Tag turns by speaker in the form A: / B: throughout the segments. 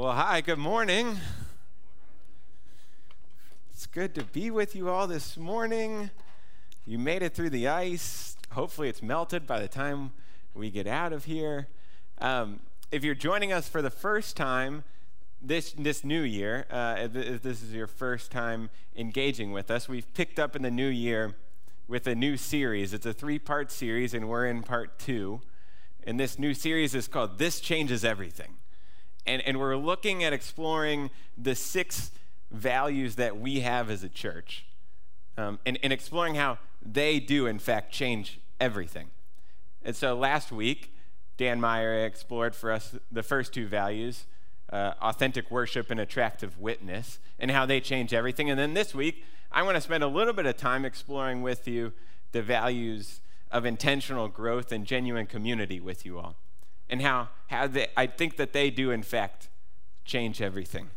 A: Well, hi, good morning. It's good to be with you all this morning. You made it through the ice. Hopefully, it's melted by the time we get out of here. Um, if you're joining us for the first time this, this new year, uh, if this is your first time engaging with us, we've picked up in the new year with a new series. It's a three part series, and we're in part two. And this new series is called This Changes Everything. And, and we're looking at exploring the six values that we have as a church um, and, and exploring how they do, in fact, change everything. And so last week, Dan Meyer explored for us the first two values uh, authentic worship and attractive witness, and how they change everything. And then this week, I want to spend a little bit of time exploring with you the values of intentional growth and genuine community with you all and how, how they, I think that they do, in fact, change everything.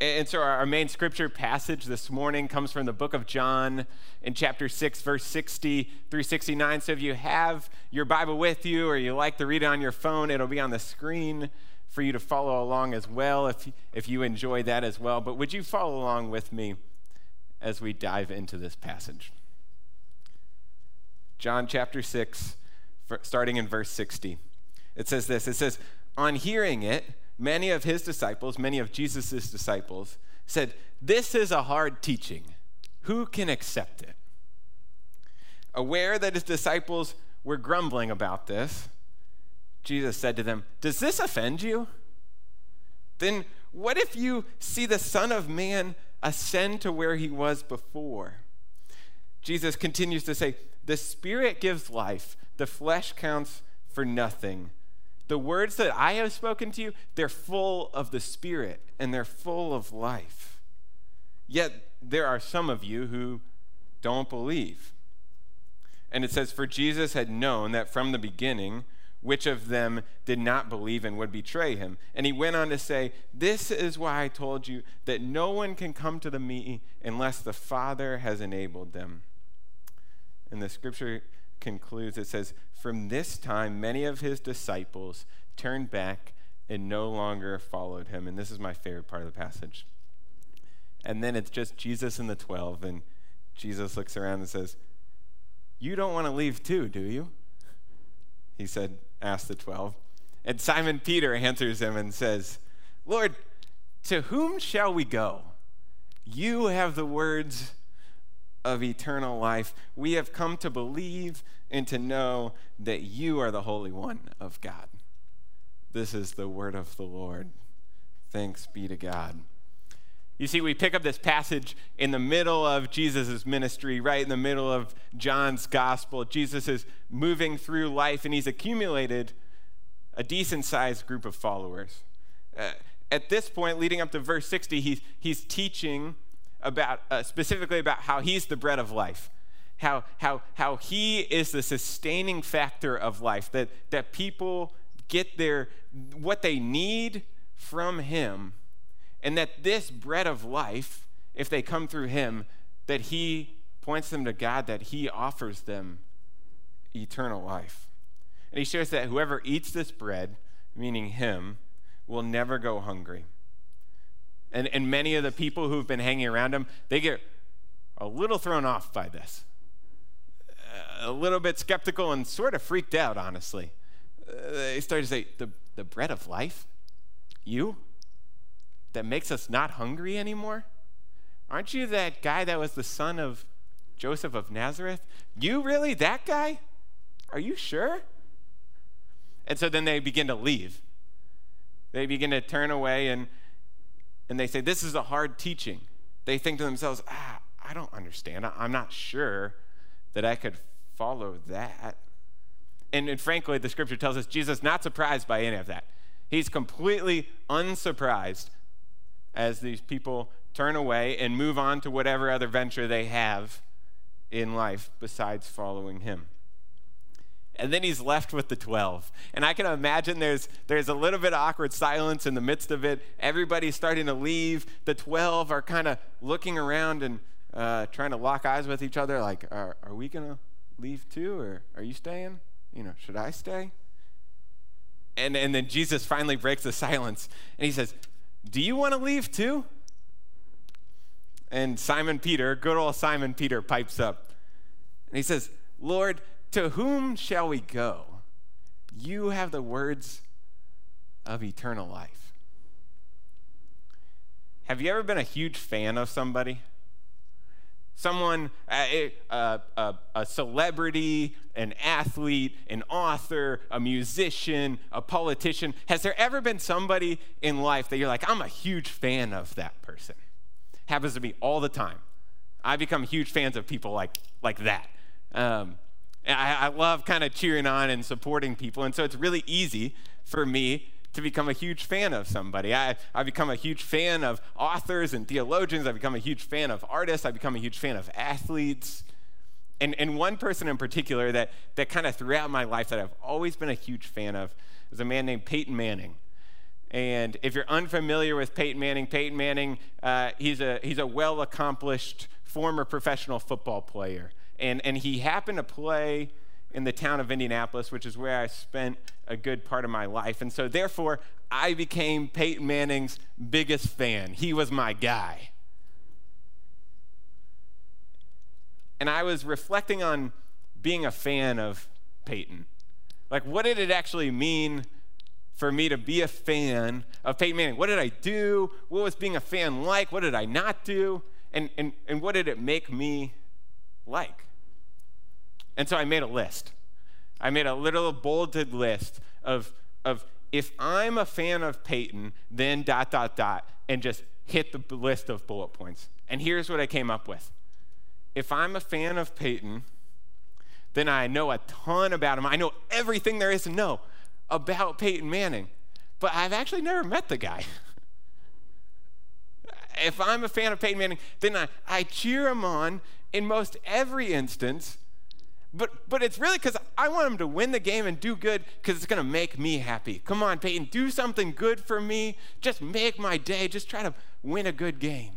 A: And so, our main scripture passage this morning comes from the book of John in chapter 6, verse 60 through 69. So, if you have your Bible with you or you like to read it on your phone, it'll be on the screen for you to follow along as well if, if you enjoy that as well. But would you follow along with me as we dive into this passage? John chapter 6, starting in verse 60. It says this It says, On hearing it, many of his disciples, many of Jesus' disciples, said, This is a hard teaching. Who can accept it? Aware that his disciples were grumbling about this, Jesus said to them, Does this offend you? Then what if you see the Son of Man ascend to where he was before? Jesus continues to say, The Spirit gives life, the flesh counts for nothing. The words that I have spoken to you, they're full of the Spirit and they're full of life. Yet there are some of you who don't believe. And it says, For Jesus had known that from the beginning, which of them did not believe and would betray him. And he went on to say, This is why I told you that no one can come to the me unless the Father has enabled them. And the scripture concludes it says, From this time, many of his disciples turned back and no longer followed him. And this is my favorite part of the passage. And then it's just Jesus and the 12, and Jesus looks around and says, You don't want to leave too, do you? He said, asked the 12. And Simon Peter answers him and says, Lord, to whom shall we go? You have the words of eternal life. We have come to believe and to know that you are the Holy One of God. This is the word of the Lord. Thanks be to God. You see, we pick up this passage in the middle of Jesus' ministry, right in the middle of John's gospel. Jesus is moving through life and he's accumulated a decent sized group of followers. Uh, at this point, leading up to verse 60, he's, he's teaching about uh, specifically about how he's the bread of life how, how, how he is the sustaining factor of life that, that people get their what they need from him and that this bread of life if they come through him that he points them to god that he offers them eternal life. And he shares that whoever eats this bread meaning him will never go hungry and, and many of the people who've been hanging around him, they get a little thrown off by this, a little bit skeptical and sort of freaked out, honestly. Uh, they start to say, the, the bread of life? You? That makes us not hungry anymore? Aren't you that guy that was the son of Joseph of Nazareth? You really? That guy? Are you sure? And so then they begin to leave. They begin to turn away and and they say, This is a hard teaching. They think to themselves, Ah, I don't understand. I'm not sure that I could follow that. And, and frankly, the scripture tells us Jesus not surprised by any of that. He's completely unsurprised as these people turn away and move on to whatever other venture they have in life besides following him and then he's left with the 12 and i can imagine there's there's a little bit of awkward silence in the midst of it. Everybody's starting to leave. The 12 are kind of looking around and uh, trying to lock eyes with each other like are, are we going to leave too or are you staying? You know should i stay? And, and then Jesus finally breaks the silence and he says, Do you want to leave too? And Simon Peter, good old Simon Peter, pipes up and he says, Lord, to whom shall we go? You have the words of eternal life. Have you ever been a huge fan of somebody? Someone, a, a, a, a, celebrity, an athlete, an author, a musician, a politician. Has there ever been somebody in life that you're like, I'm a huge fan of that person? Happens to me all the time. I become huge fans of people like, like that. Um, I, I love kind of cheering on and supporting people. And so it's really easy for me to become a huge fan of somebody. I, I become a huge fan of authors and theologians. I become a huge fan of artists. I become a huge fan of athletes. And, and one person in particular that, that kind of throughout my life that I've always been a huge fan of is a man named Peyton Manning. And if you're unfamiliar with Peyton Manning, Peyton Manning, uh, he's a, he's a well accomplished former professional football player. And, and he happened to play in the town of Indianapolis, which is where I spent a good part of my life. And so, therefore, I became Peyton Manning's biggest fan. He was my guy. And I was reflecting on being a fan of Peyton. Like, what did it actually mean for me to be a fan of Peyton Manning? What did I do? What was being a fan like? What did I not do? And, and, and what did it make me like? And so I made a list. I made a little bolded list of, of if I'm a fan of Peyton, then dot, dot, dot, and just hit the list of bullet points. And here's what I came up with. If I'm a fan of Peyton, then I know a ton about him. I know everything there is to know about Peyton Manning. But I've actually never met the guy. if I'm a fan of Peyton Manning, then I, I cheer him on in most every instance but, but it's really because I want him to win the game and do good because it's going to make me happy. Come on, Peyton, do something good for me. Just make my day. Just try to win a good game.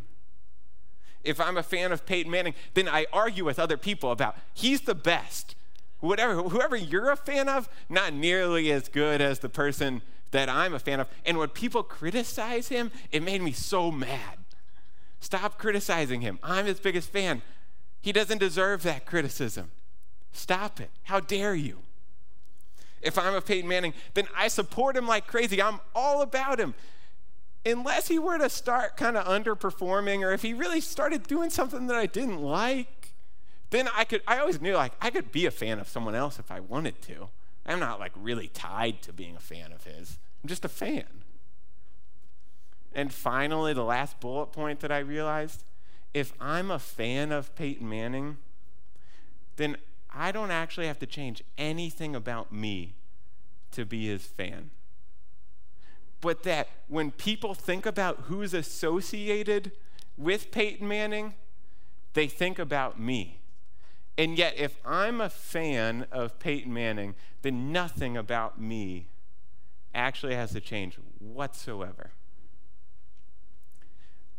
A: If I'm a fan of Peyton Manning, then I argue with other people about he's the best. Whatever, whoever you're a fan of, not nearly as good as the person that I'm a fan of. And when people criticize him, it made me so mad. Stop criticizing him. I'm his biggest fan. He doesn't deserve that criticism. Stop it. How dare you? If I'm a Peyton Manning, then I support him like crazy. I'm all about him. Unless he were to start kind of underperforming or if he really started doing something that I didn't like, then I could, I always knew like I could be a fan of someone else if I wanted to. I'm not like really tied to being a fan of his, I'm just a fan. And finally, the last bullet point that I realized if I'm a fan of Peyton Manning, then I don't actually have to change anything about me to be his fan. But that when people think about who's associated with Peyton Manning, they think about me. And yet, if I'm a fan of Peyton Manning, then nothing about me actually has to change whatsoever.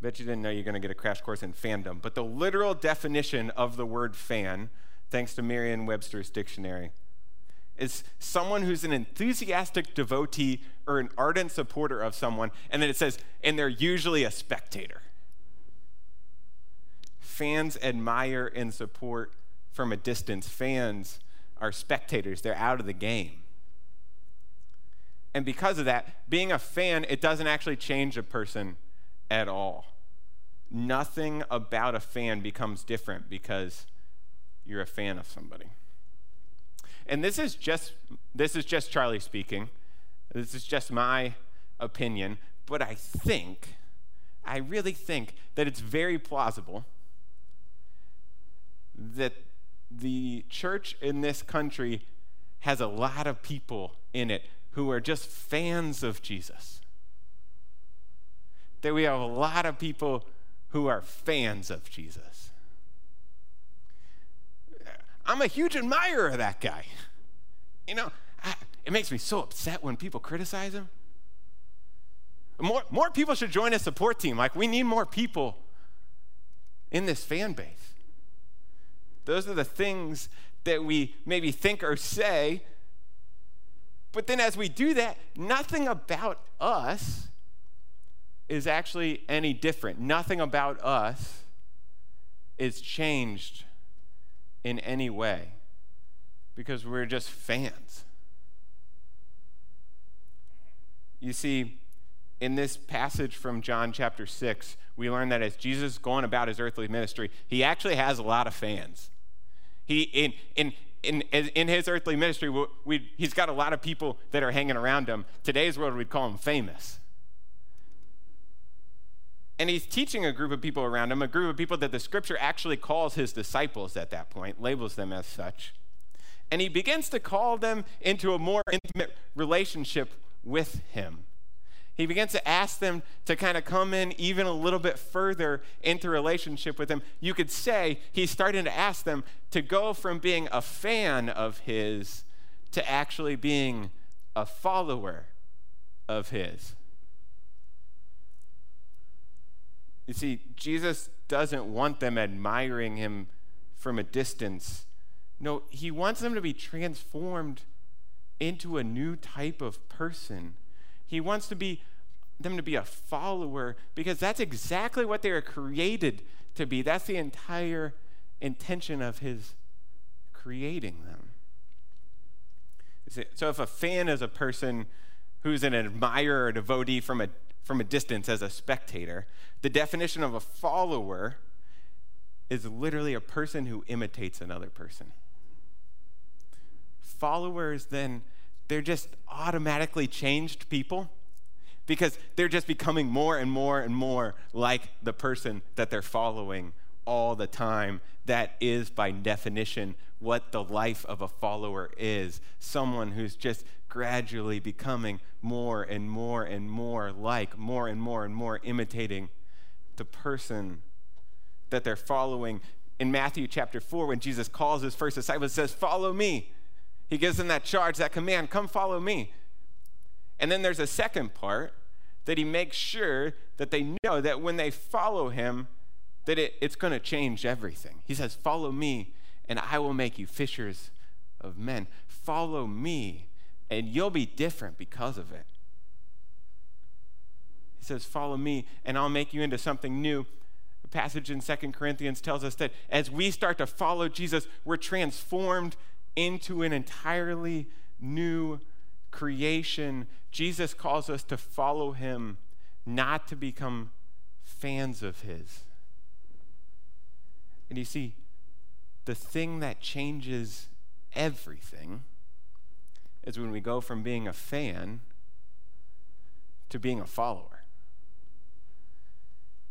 A: Bet you didn't know you're going to get a crash course in fandom, but the literal definition of the word fan thanks to Merriam Webster's dictionary, is someone who's an enthusiastic devotee or an ardent supporter of someone, and then it says, and they're usually a spectator. Fans admire and support from a distance. Fans are spectators, they're out of the game. And because of that, being a fan, it doesn't actually change a person at all. Nothing about a fan becomes different because you're a fan of somebody. And this is just this is just Charlie speaking. This is just my opinion, but I think I really think that it's very plausible that the church in this country has a lot of people in it who are just fans of Jesus. That we have a lot of people who are fans of Jesus. I'm a huge admirer of that guy. You know, I, it makes me so upset when people criticize him. More, more people should join a support team. Like, we need more people in this fan base. Those are the things that we maybe think or say But then as we do that, nothing about us is actually any different. Nothing about us is changed in any way because we're just fans. You see, in this passage from John chapter 6, we learn that as Jesus is going about his earthly ministry, he actually has a lot of fans. He, in, in, in, in his earthly ministry, we, we, he's got a lot of people that are hanging around him. Today's world, we'd call him famous. And he's teaching a group of people around him, a group of people that the scripture actually calls his disciples at that point, labels them as such. And he begins to call them into a more intimate relationship with him. He begins to ask them to kind of come in even a little bit further into relationship with him. You could say he's starting to ask them to go from being a fan of his to actually being a follower of his. You see, Jesus doesn't want them admiring him from a distance. No, he wants them to be transformed into a new type of person. He wants to be them to be a follower because that's exactly what they were created to be. That's the entire intention of his creating them. So if a fan is a person who's an admirer or devotee from a from a distance as a spectator, the definition of a follower is literally a person who imitates another person. Followers then they're just automatically changed people because they're just becoming more and more and more like the person that they're following all the time. That is, by definition, what the life of a follower is someone who's just gradually becoming more and more and more like, more and more and more imitating the person that they're following. In Matthew chapter 4, when Jesus calls his first disciples, says, Follow me. He gives them that charge, that command, come follow me. And then there's a second part that he makes sure that they know that when they follow him, that it, it's going to change everything. He says, Follow me, and I will make you fishers of men. Follow me, and you'll be different because of it. He says, Follow me, and I'll make you into something new. The passage in Second Corinthians tells us that as we start to follow Jesus, we're transformed into an entirely new creation. Jesus calls us to follow him, not to become fans of his. And you see, the thing that changes everything is when we go from being a fan to being a follower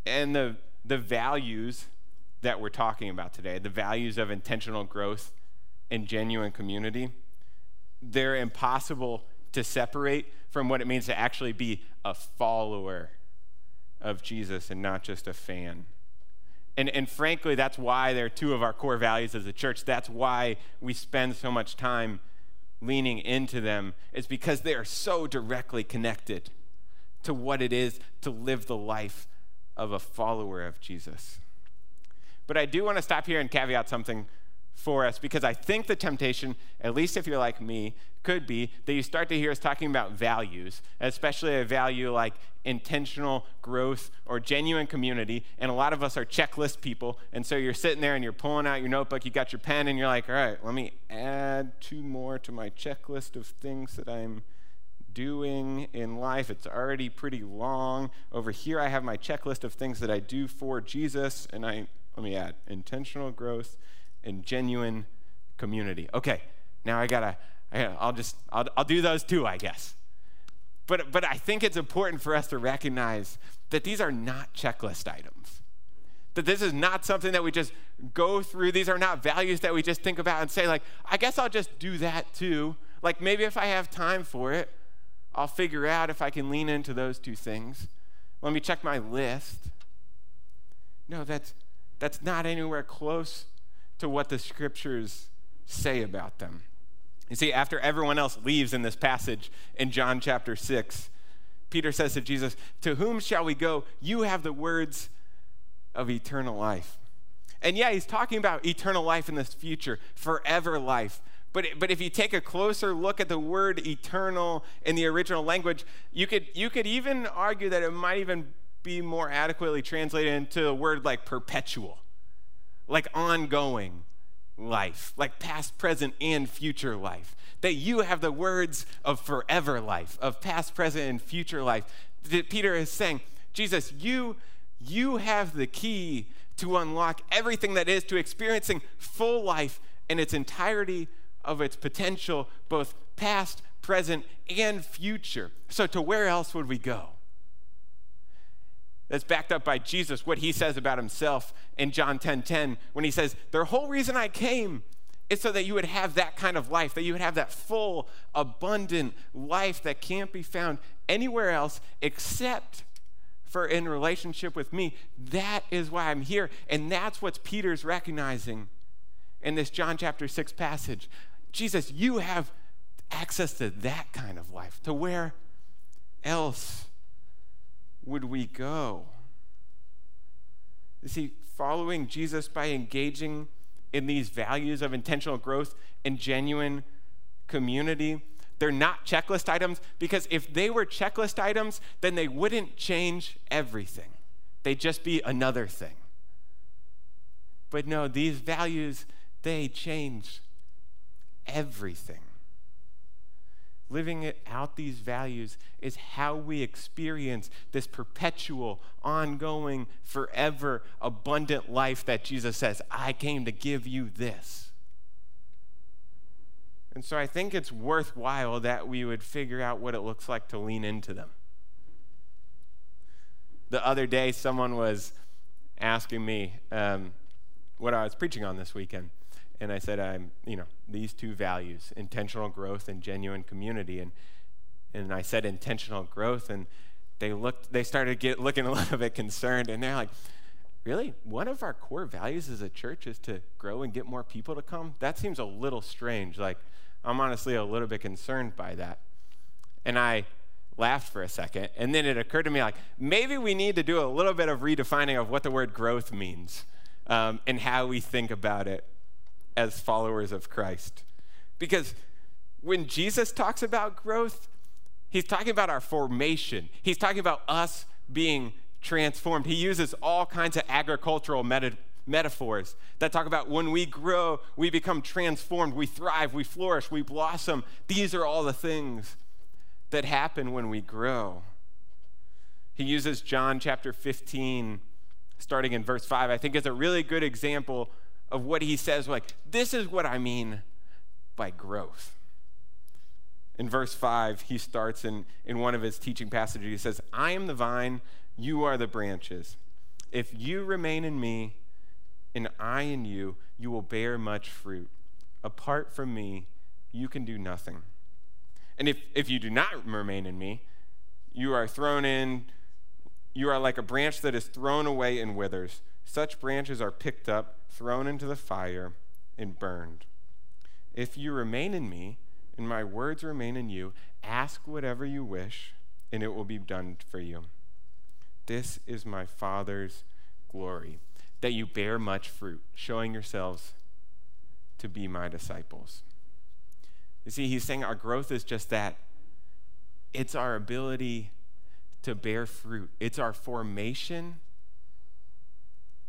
A: and the, the values that we're talking about today, the values of intentional growth and genuine community, they're impossible to separate from what it means to actually be a follower of Jesus and not just a fan. And, and frankly, that's why they're two of our core values as a church. That's why we spend so much time leaning into them, is because they are so directly connected to what it is to live the life of a follower of Jesus. But I do want to stop here and caveat something for us because I think the temptation, at least if you're like me, could be that you start to hear us talking about values, especially a value like intentional growth or genuine community. And a lot of us are checklist people. And so you're sitting there and you're pulling out your notebook, you got your pen, and you're like, all right, let me add two more to my checklist of things that I'm doing in life. It's already pretty long. Over here, I have my checklist of things that I do for Jesus, and I let me add intentional growth and genuine community. Okay, now I gotta. I gotta I'll just. I'll, I'll do those too, I guess. But but I think it's important for us to recognize that these are not checklist items. That this is not something that we just go through. These are not values that we just think about and say, like, I guess I'll just do that too. Like maybe if I have time for it, I'll figure out if I can lean into those two things. Let me check my list. No, that's, that's not anywhere close to what the scriptures say about them. You see, after everyone else leaves in this passage in John chapter 6, Peter says to Jesus, To whom shall we go? You have the words of eternal life. And yeah, he's talking about eternal life in this future, forever life. But, but if you take a closer look at the word eternal in the original language, you could, you could even argue that it might even be more adequately translated into a word like perpetual, like ongoing life, like past, present, and future life. That you have the words of forever life, of past, present, and future life. That Peter is saying, Jesus, you, you have the key to unlock everything that is to experiencing full life in its entirety of its potential, both past, present, and future. So, to where else would we go? That's backed up by Jesus, what he says about himself in John 10 10, when he says, The whole reason I came is so that you would have that kind of life, that you would have that full, abundant life that can't be found anywhere else except for in relationship with me. That is why I'm here. And that's what Peter's recognizing in this John chapter 6 passage. Jesus, you have access to that kind of life. To where else would we go? You see, following Jesus by engaging in these values of intentional growth and genuine community, they're not checklist items because if they were checklist items, then they wouldn't change everything. They'd just be another thing. But no, these values, they change everything. Living out these values is how we experience this perpetual, ongoing, forever, abundant life that Jesus says, I came to give you this. And so I think it's worthwhile that we would figure out what it looks like to lean into them. The other day, someone was asking me um, what I was preaching on this weekend and I said, I'm, you know, these two values, intentional growth and genuine community. And, and I said intentional growth, and they looked, they started get, looking a little bit concerned, and they're like, really? One of our core values as a church is to grow and get more people to come? That seems a little strange. Like, I'm honestly a little bit concerned by that. And I laughed for a second, and then it occurred to me, like, maybe we need to do a little bit of redefining of what the word growth means um, and how we think about it as followers of Christ. Because when Jesus talks about growth, he's talking about our formation, he's talking about us being transformed. He uses all kinds of agricultural meta- metaphors that talk about when we grow, we become transformed, we thrive, we flourish, we blossom. These are all the things that happen when we grow. He uses John chapter 15, starting in verse 5, I think is a really good example of what he says, like, this is what I mean by growth. In verse 5, he starts in, in one of his teaching passages. He says, I am the vine, you are the branches. If you remain in me, and I in you, you will bear much fruit. Apart from me, you can do nothing. And if, if you do not remain in me, you are thrown in, you are like a branch that is thrown away and withers. Such branches are picked up, thrown into the fire, and burned. If you remain in me, and my words remain in you, ask whatever you wish, and it will be done for you. This is my Father's glory, that you bear much fruit, showing yourselves to be my disciples. You see, he's saying our growth is just that it's our ability to bear fruit, it's our formation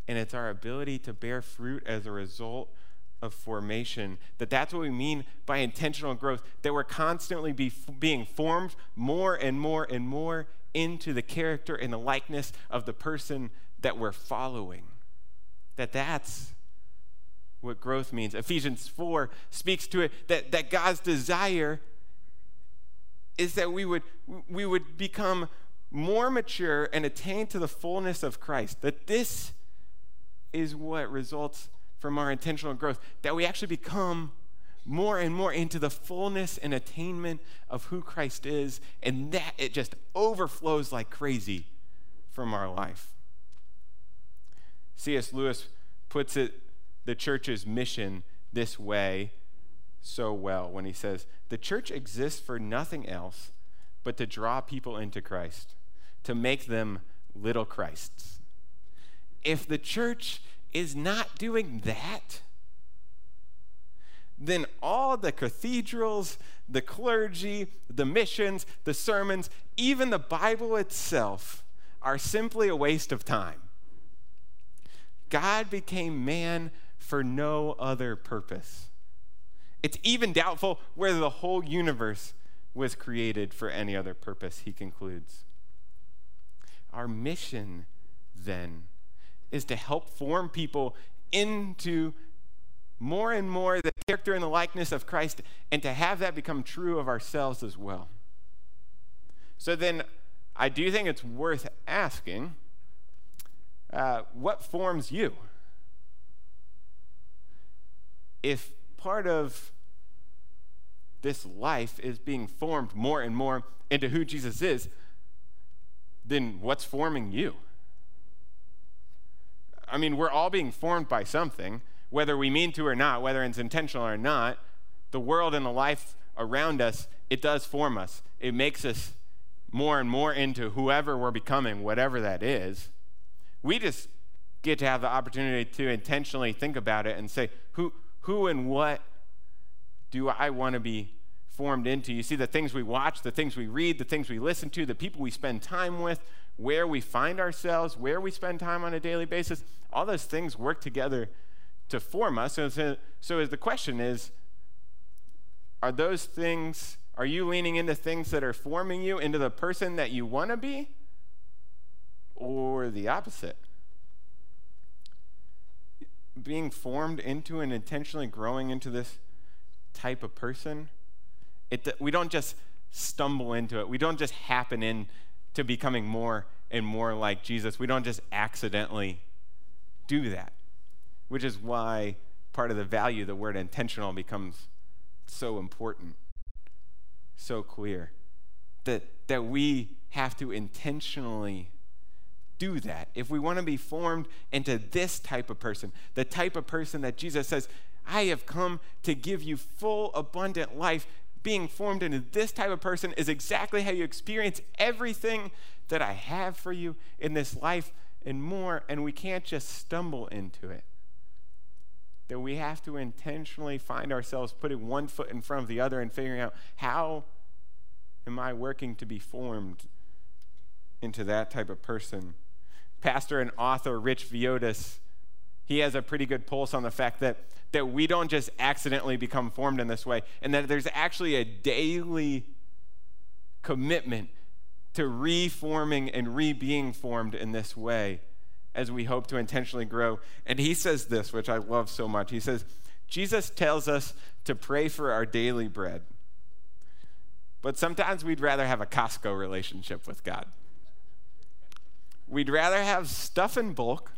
A: and it's our ability to bear fruit as a result of formation that that's what we mean by intentional growth that we're constantly be, being formed more and more and more into the character and the likeness of the person that we're following. That that's what growth means. Ephesians 4 speaks to it that, that god's desire is that we would we would become more mature and attain to the fullness of christ that this is what results from our intentional growth, that we actually become more and more into the fullness and attainment of who Christ is, and that it just overflows like crazy from our life. C.S. Lewis puts it, the church's mission this way so well when he says, The church exists for nothing else but to draw people into Christ, to make them little Christs if the church is not doing that, then all the cathedrals, the clergy, the missions, the sermons, even the Bible itself are simply a waste of time. God became man for no other purpose. It's even doubtful whether the whole universe was created for any other purpose, he concludes. Our mission, then, is to help form people into more and more the character and the likeness of Christ, and to have that become true of ourselves as well. So then, I do think it's worth asking uh, what forms you? If part of this life is being formed more and more into who Jesus is, then what's forming you? I mean, we're all being formed by something whether we mean to or not, whether it's intentional or not, the world and the life around us, it does form us. It makes us more and more into whoever we're becoming, whatever that is. We just get to have the opportunity to intentionally think about it and say, who, who and what do I want to be formed into? You see, the things we watch, the things we read, the things we listen to, the people we spend time with, where we find ourselves, where we spend time on a daily basis, all those things work together to form us. So, so, so the question is are those things, are you leaning into things that are forming you into the person that you want to be? Or the opposite? Being formed into and intentionally growing into this type of person, it, we don't just stumble into it. We don't just happen into becoming more and more like Jesus. We don't just accidentally do that which is why part of the value, the word intentional, becomes so important, so clear. That, that we have to intentionally do that. If we want to be formed into this type of person, the type of person that Jesus says, I have come to give you full, abundant life, being formed into this type of person is exactly how you experience everything that I have for you in this life and more, and we can't just stumble into it that we have to intentionally find ourselves putting one foot in front of the other and figuring out how am I working to be formed into that type of person. Pastor and author Rich Villodas, he has a pretty good pulse on the fact that, that we don't just accidentally become formed in this way, and that there's actually a daily commitment to reforming and re being formed in this way as we hope to intentionally grow. And he says this, which I love so much. He says, Jesus tells us to pray for our daily bread. But sometimes we'd rather have a Costco relationship with God. We'd rather have stuff in bulk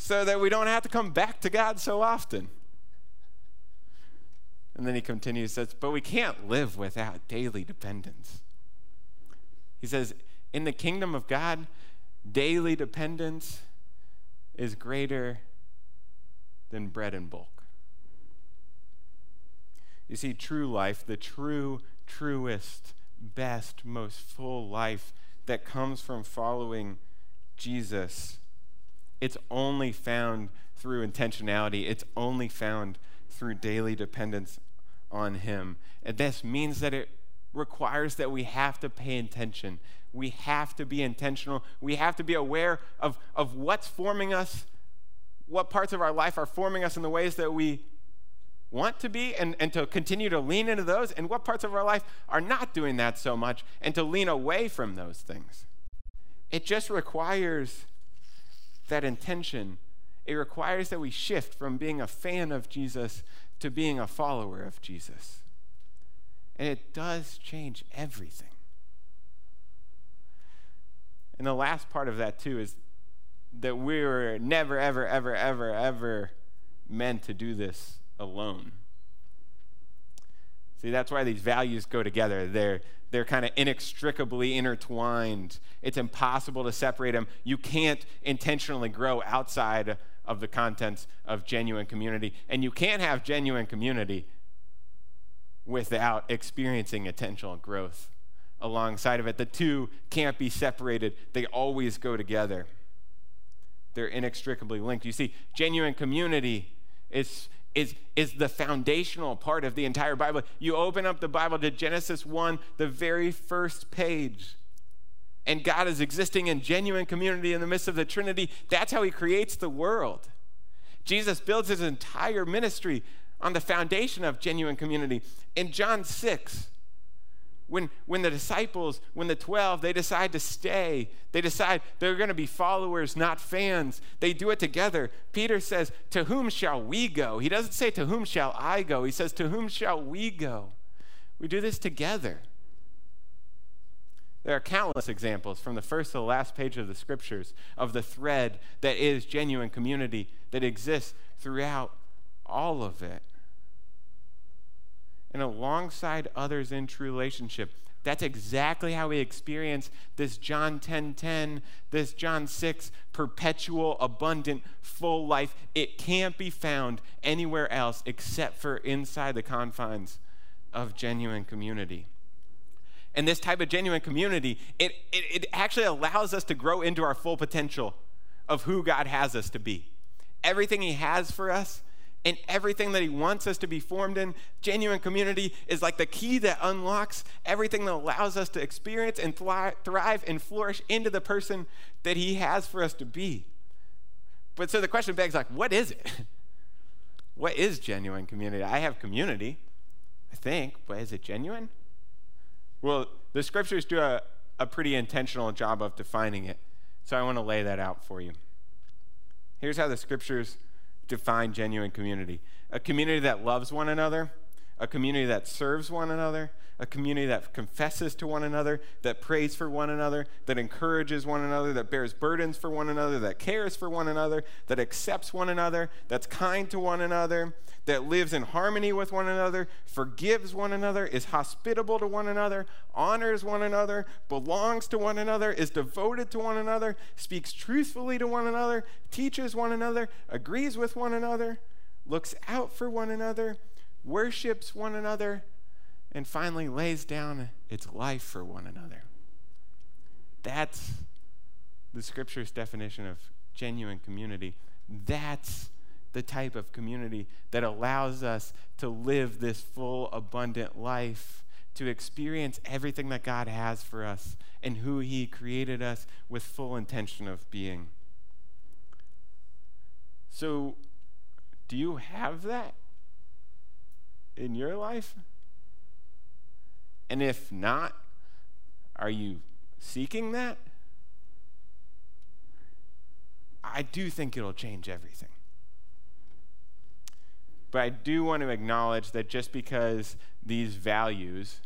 A: so that we don't have to come back to God so often. And then he continues, says, But we can't live without daily dependence. He says, In the kingdom of God, daily dependence is greater than bread in bulk. You see, true life, the true, truest, best, most full life that comes from following Jesus, it's only found through intentionality. It's only found through daily dependence on Him. And this means that it requires that we have to pay attention we have to be intentional. We have to be aware of, of what's forming us, what parts of our life are forming us in the ways that we want to be, and, and to continue to lean into those, and what parts of our life are not doing that so much, and to lean away from those things. It just requires that intention. It requires that we shift from being a fan of Jesus to being a follower of Jesus. And it does change everything. And the last part of that, too, is that we were never, ever, ever, ever, ever meant to do this alone. See, that's why these values go together. They're, they're kind of inextricably intertwined. It's impossible to separate them. You can't intentionally grow outside of the contents of genuine community. And you can't have genuine community without experiencing intentional growth alongside of it. The two can't be separated, they always go together. They're inextricably linked. You see, genuine community is, is, is the foundational part of the entire Bible. You open up the Bible to Genesis 1, the very first page, and God is existing in genuine community in the midst of the Trinity. That's how He creates the world. Jesus builds His entire ministry on the foundation of genuine community. In John 6, when, when the disciples, when the 12, they decide to stay, they decide they're going to be followers, not fans. They do it together. Peter says, To whom shall we go? He doesn't say, To whom shall I go? He says, To whom shall we go? We do this together. There are countless examples from the first to the last page of the scriptures of the thread that is genuine community that exists throughout all of it and alongside others in true relationship. That's exactly how we experience this John 10:10, 10, 10, this John 6 perpetual abundant full life. It can't be found anywhere else except for inside the confines of genuine community. And this type of genuine community, it, it, it actually allows us to grow into our full potential of who God has us to be. Everything He has for us and everything that He wants us to be formed in. Genuine community is like the key that unlocks everything that allows us to experience and thrive and flourish into the person that He has for us to be. But so the question begs, like, what is it? what is genuine community? I have community, I think, but is it genuine? Well, the scriptures do a, a pretty intentional job of defining it. So I want to lay that out for you. Here's how the scriptures define genuine community. A community that loves one another, a community that serves one another, a community that confesses to one another, that prays for one another, that encourages one another, that bears burdens for one another, that cares for one another, that accepts one another, that's kind to one another, that lives in harmony with one another, forgives one another, is hospitable to one another, honors one another, belongs to one another, is devoted to one another, speaks truthfully to one another, teaches one another, agrees with one another, looks out for one another, worships one another, and finally lays down its life for one another. That's the scripture's definition of genuine community. That's the type of community that allows us to live this full, abundant life, to experience everything that God has for us and who He created us with full intention of being. So, do you have that in your life? And if not, are you seeking that? I do think it'll change everything. But I do want to acknowledge that just because these values,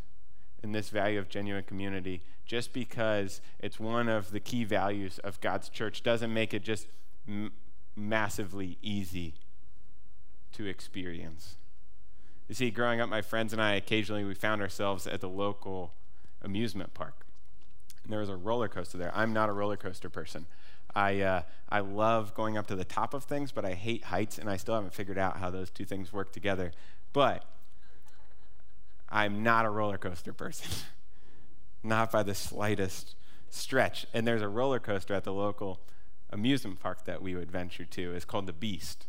A: and this value of genuine community, just because it's one of the key values of God's church, doesn't make it just m- massively easy to experience. You see, growing up, my friends and I occasionally we found ourselves at the local amusement park. And there was a roller coaster there. I'm not a roller coaster person. I, uh, I love going up to the top of things, but I hate heights, and I still haven't figured out how those two things work together. But I'm not a roller coaster person, not by the slightest stretch. And there's a roller coaster at the local amusement park that we would venture to. It's called the Beast.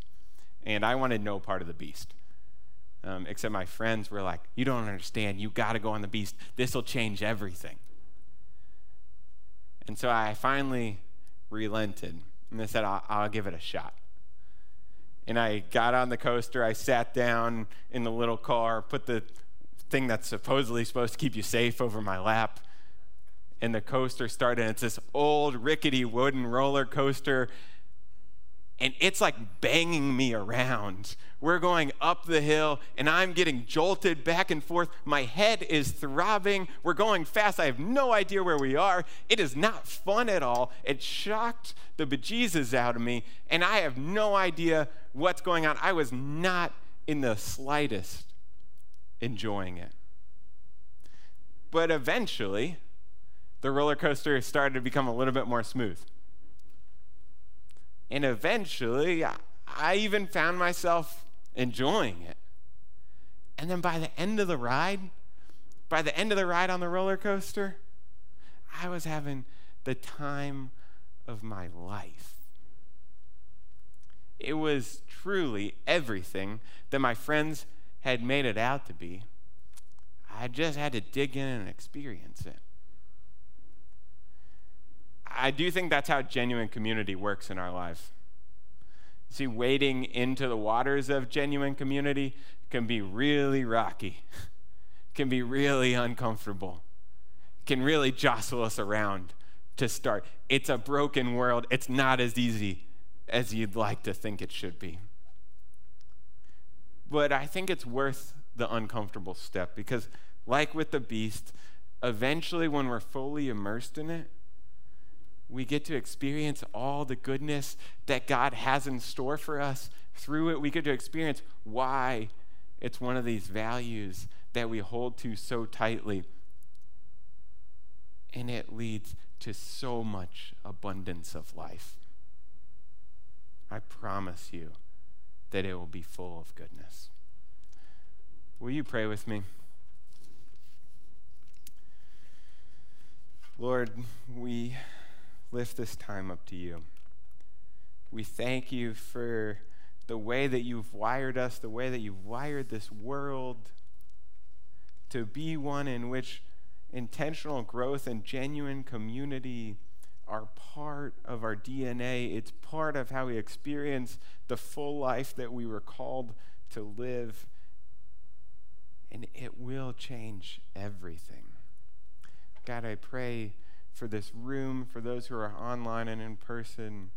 A: And I wanted no part of the Beast. Um, except my friends were like, You don't understand. You got to go on the beast. This will change everything. And so I finally relented and I said, I'll, I'll give it a shot. And I got on the coaster. I sat down in the little car, put the thing that's supposedly supposed to keep you safe over my lap. And the coaster started. And it's this old, rickety wooden roller coaster and it's like banging me around. We're going up the hill, and I'm getting jolted back and forth. My head is throbbing. We're going fast. I have no idea where we are. It is not fun at all. It shocked the bejesus out of me, and I have no idea what's going on. I was not in the slightest enjoying it. But eventually, the roller coaster started to become a little bit more smooth. And eventually, I even found myself enjoying it. And then by the end of the ride, by the end of the ride on the roller coaster, I was having the time of my life. it was truly everything that my friends had made it out to be. I just had to dig in and experience it. I do think that's how genuine community works in our lives. See, wading into the waters of genuine community can be really rocky, can be really uncomfortable, can really jostle us around to start. It's a broken world. It's not as easy as you'd like to think it should be. But I think it's worth the uncomfortable step because, like with the beast, eventually when we're fully immersed in it, we get to experience all the goodness that God has in store for us. Through it, we get to experience why it's one of these values that we hold to so tightly. And it leads to so much abundance of life. I promise you that it will be full of goodness. Will you pray with me? Lord, we lift this time up to you. We thank you for the way that you've wired us, the way that you've wired this world to be one in which intentional growth and genuine community are part of our DNA. It's part of how we experience the full life that we were called to live. And it will change everything. God, I pray for this room, for those who are online and in person,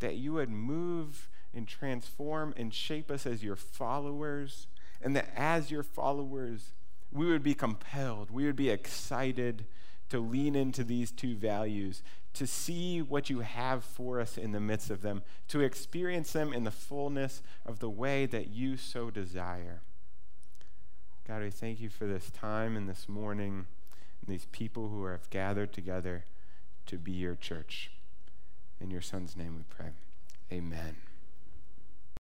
A: that you would move and transform and shape us as your followers, and that as your followers, we would be compelled, we would be excited to lean into these two values, to see what you have for us in the midst of them, to experience them in the fullness of the way that you so desire. God, I thank you for this time and this morning these people who have gathered together to be your church. In your son's name we pray. Amen.